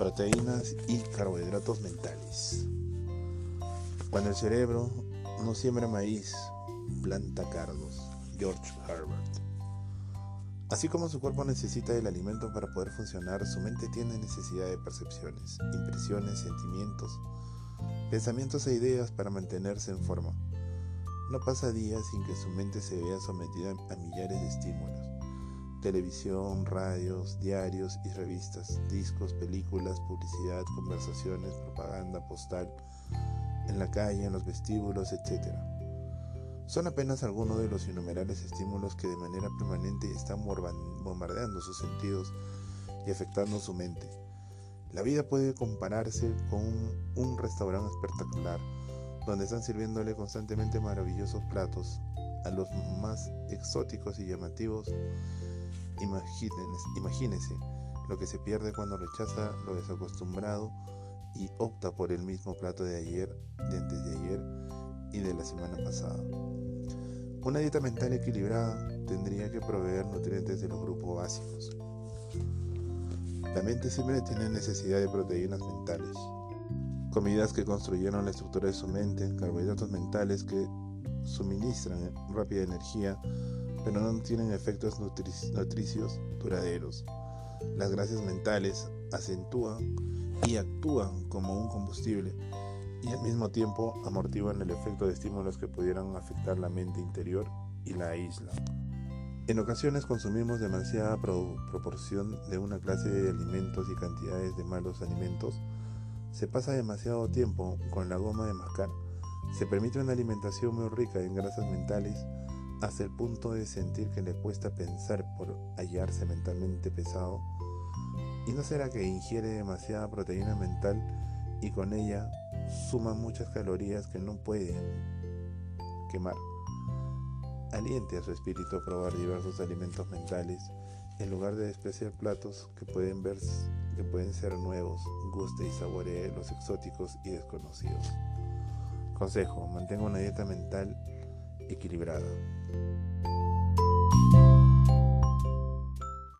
proteínas y carbohidratos mentales. Cuando el cerebro no siembra maíz, planta cardos. George Herbert. Así como su cuerpo necesita el alimento para poder funcionar, su mente tiene necesidad de percepciones, impresiones, sentimientos, pensamientos e ideas para mantenerse en forma. No pasa día sin que su mente se vea sometida a millares de estímulos. Televisión, radios, diarios y revistas, discos, películas, publicidad, conversaciones, propaganda, postal, en la calle, en los vestíbulos, etc. Son apenas algunos de los innumerables estímulos que de manera permanente están bombardeando sus sentidos y afectando su mente. La vida puede compararse con un, restaurante espectacular, donde están sirviéndole constantemente maravillosos platos, a los más exóticos y llamativos. Imagínese lo que se pierde cuando rechaza lo desacostumbrado y opta por el mismo plato de ayer, de antes de ayer y de la semana pasada. Una dieta mental equilibrada tendría que proveer nutrientes de los grupos básicos. La mente siempre tiene necesidad de proteínas mentales, comidas que construyeron la estructura de su mente, carbohidratos mentales que suministran rápida energía, pero no tienen efectos nutricios duraderos. Las grasas mentales acentúan y actúan como un combustible y al mismo tiempo amortiguan el efecto de estímulos que pudieran afectar la mente interior y la isla. En ocasiones consumimos demasiada proporción de una clase de alimentos y cantidades de malos alimentos. Se pasa demasiado tiempo con la goma de mascar. Se permite una alimentación muy rica en grasas mentales hasta el punto de sentir que le cuesta pensar por hallarse mentalmente pesado. ¿Y no será que ingiere demasiada proteína mental y con ella suma muchas calorías que no puede quemar. Aliente a su espíritu a probar diversos alimentos mentales en lugar de despreciar platos que pueden, ver, que pueden ser nuevos, guste y saboree los exóticos y desconocidos. Consejo, mantenga una dieta mental equilibrada.